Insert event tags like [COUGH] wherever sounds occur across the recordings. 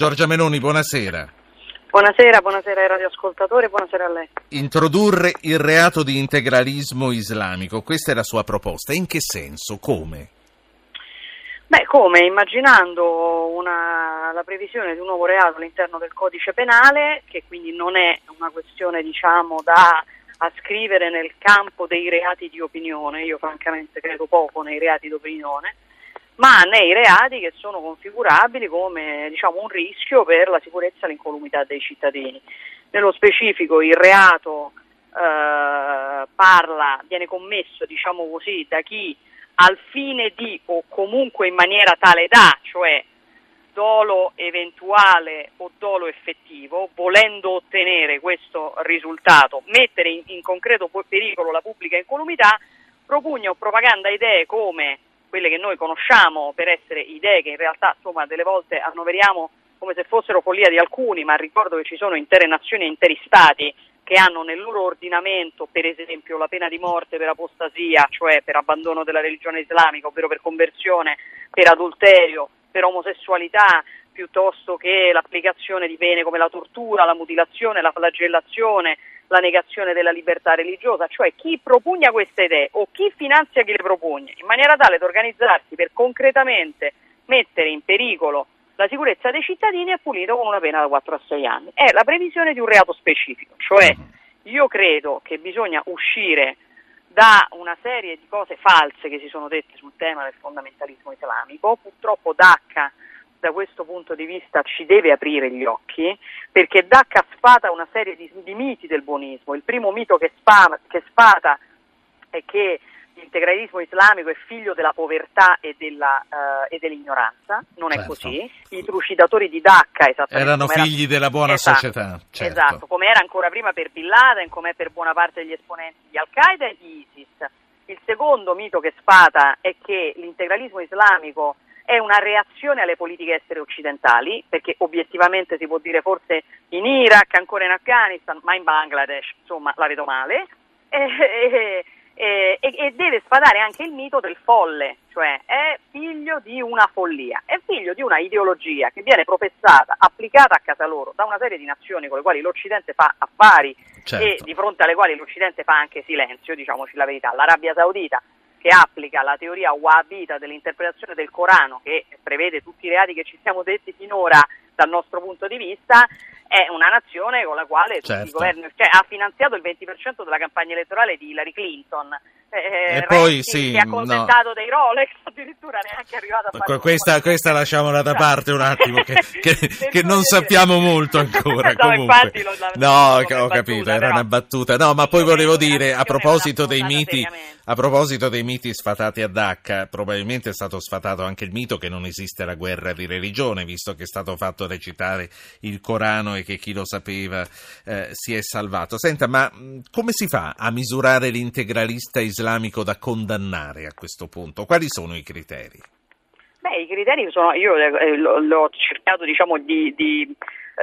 Giorgia Meloni, buonasera. Buonasera, buonasera ai radioascoltatori, buonasera a lei. Introdurre il reato di integralismo islamico, questa è la sua proposta. In che senso? Come? Beh, come? Immaginando una, la previsione di un nuovo reato all'interno del codice penale, che quindi non è una questione, diciamo, da ascrivere nel campo dei reati di opinione, io francamente credo poco nei reati di opinione, ma nei reati che sono configurabili come diciamo, un rischio per la sicurezza e l'incolumità dei cittadini. Nello specifico il reato eh, parla, viene commesso diciamo così, da chi al fine di o comunque in maniera tale da, cioè dolo eventuale o dolo effettivo, volendo ottenere questo risultato, mettere in, in concreto pericolo la pubblica incolumità, propugna o propaganda idee come quelle che noi conosciamo per essere idee che in realtà insomma delle volte annoveriamo come se fossero follia di alcuni, ma ricordo che ci sono intere nazioni e interi stati che hanno nel loro ordinamento, per esempio, la pena di morte per apostasia, cioè per abbandono della religione islamica, ovvero per conversione, per adulterio, per omosessualità, piuttosto che l'applicazione di pene come la tortura, la mutilazione, la flagellazione, la negazione della libertà religiosa, cioè chi propugna queste idee o chi finanzia chi le propugna, in maniera tale da organizzarsi per concretamente mettere in pericolo la sicurezza dei cittadini è punito con una pena da 4 a 6 anni. È la previsione di un reato specifico, cioè io credo che bisogna uscire da una serie di cose false che si sono dette sul tema del fondamentalismo islamico, purtroppo Dacca da questo punto di vista ci deve aprire gli occhi, perché dà casfata una serie di, di miti del buonismo. Il primo mito che, spa, che sfata è che l'integralismo islamico è figlio della povertà e, della, uh, e dell'ignoranza, non certo. è così. I trucidatori di Dacca erano figli era... della buona esatto, società. Certo. Esatto, come era ancora prima per Bin Laden, come è per buona parte degli esponenti di Al-Qaeda e di ISIS. Il secondo mito che sfata è che l'integralismo islamico è una reazione alle politiche estere occidentali, perché obiettivamente si può dire forse in Iraq, ancora in Afghanistan, ma in Bangladesh, insomma, la vedo male, [LAUGHS] e, e, e deve sfatare anche il mito del folle, cioè è figlio di una follia, è figlio di una ideologia che viene professata, applicata a casa loro da una serie di nazioni con le quali l'Occidente fa affari certo. e di fronte alle quali l'Occidente fa anche silenzio, diciamoci la verità. L'Arabia Saudita che applica la teoria wahhabita dell'interpretazione del Corano, che prevede tutti i reati che ci siamo detti finora dal nostro punto di vista, è una nazione con la quale certo. governi, cioè, ha finanziato il 20% della campagna elettorale di Hillary Clinton. Eh, e poi sì, si è accontentato no. dei Rolex, [LAUGHS] addirittura neanche arrivato a fare questa, questa lasciamola da parte un attimo, che, [LAUGHS] che, che non sappiamo molto ancora. [LAUGHS] no, lo, no, ho capito, battuta, era però... una battuta. No, ma poi volevo dire, a proposito dei miti, a proposito dei miti sfatati a Dacca, probabilmente è stato sfatato anche il mito che non esiste la guerra di religione, visto che è stato fatto recitare il Corano e che chi lo sapeva eh, si è salvato. Senta, ma come si fa a misurare l'integralista islamico? da condannare a questo punto? Quali sono i criteri? Beh, i criteri sono, io eh, l'ho cercato diciamo, di, di,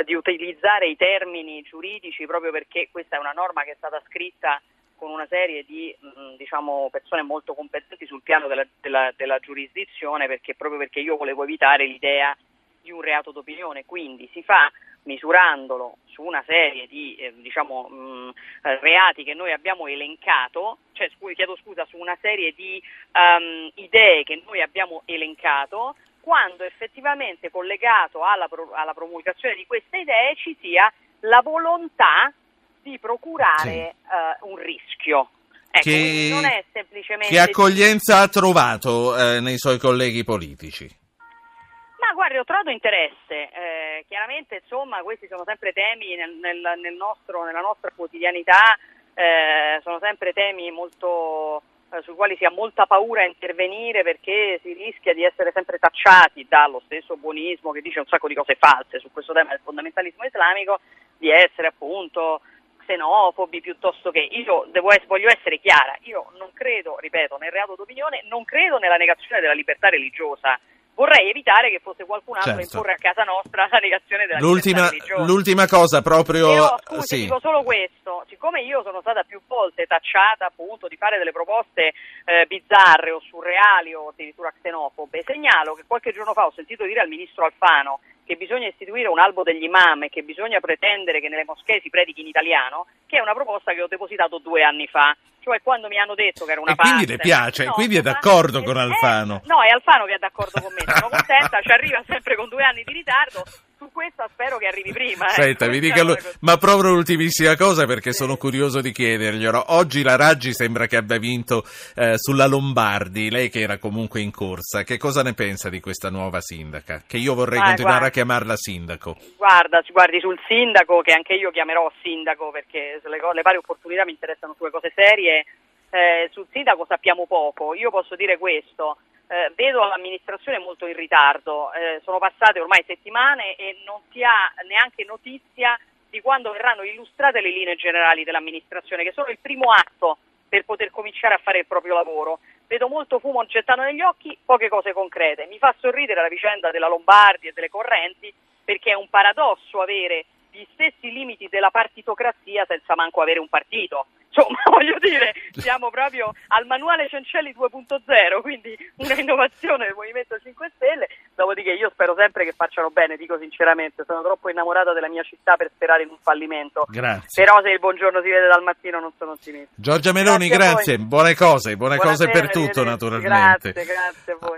di, utilizzare i termini giuridici proprio perché questa è una norma che è stata scritta con una serie di diciamo, persone molto competenti sul piano della, della, della giurisdizione perché, proprio perché io volevo evitare l'idea di un reato d'opinione, quindi si fa misurandolo su una serie di eh, diciamo, mh, reati che noi abbiamo elencato, cioè chiedo scusa, su una serie di um, idee che noi abbiamo elencato, quando effettivamente collegato alla, pro- alla, promulgazione di queste idee ci sia la volontà di procurare sì. uh, un rischio. Ecco, che, che accoglienza ha trovato eh, nei suoi colleghi politici? Guardi, ho trovato interesse. Eh, chiaramente, insomma, questi sono sempre temi nel, nel, nel nostro, nella nostra quotidianità, eh, sono sempre temi molto, eh, sui quali si ha molta paura a intervenire perché si rischia di essere sempre tacciati dallo stesso buonismo che dice un sacco di cose false su questo tema del fondamentalismo islamico, di essere appunto xenofobi piuttosto che io devo voglio essere chiara, io non credo, ripeto, nel reato d'opinione, non credo nella negazione della libertà religiosa vorrei evitare che fosse qualcun altro certo. a imporre a casa nostra la negazione della l'ultima, l'ultima cosa proprio Però, scusi, sì. dico solo questo siccome io sono stata più volte tacciata appunto di fare delle proposte eh, bizzarre o surreali o addirittura xenofobe segnalo che qualche giorno fa ho sentito dire al ministro Alfano che bisogna istituire un albo degli imam e che bisogna pretendere che nelle moschee si predichi in italiano, che è una proposta che ho depositato due anni fa. Cioè quando mi hanno detto che era una e quindi parte, le piace, no, quindi è d'accordo eh, con eh, Alfano. no, è Alfano che è d'accordo con me, sono contenta, ci arriva sempre con due anni di ritardo, su questa spero che arrivi prima. Senta, ecco, mi dica lui, diciamo ma proprio l'ultimissima cosa perché sono curioso di chiederglielo. Oggi la Raggi sembra che abbia vinto eh, sulla Lombardi, lei che era comunque in corsa. Che cosa ne pensa di questa nuova sindaca? Che io vorrei Ah, continuare guarda. a chiamarla sindaco. Guarda, guardi sul sindaco, che anche io chiamerò sindaco perché le, le varie opportunità mi interessano sulle cose serie. Eh, sul sindaco sappiamo poco. Io posso dire questo. Eh, vedo l'amministrazione molto in ritardo. Eh, sono passate ormai settimane e non si ha neanche notizia di quando verranno illustrate le linee generali dell'amministrazione, che sono il primo atto per poter cominciare a fare il proprio lavoro. Vedo molto fumo gettato negli occhi, poche cose concrete. Mi fa sorridere la vicenda della Lombardi e delle correnti perché è un paradosso avere gli stessi limiti della partitocrazia senza manco avere un partito. Insomma, [LAUGHS] voglio dire, siamo proprio al manuale Cencelli 2.0, quindi una [LAUGHS] innovazione del Movimento 5 Stelle. Dopodiché io spero sempre che facciano bene, dico sinceramente, sono troppo innamorata della mia città per sperare in un fallimento. Grazie. Però se il buongiorno si vede dal mattino non sono ottimista. Giorgia Meloni, Grazie grazie. Buone cose, buone cose Buonasera, per tutto naturalmente. Grazie, grazie a voi.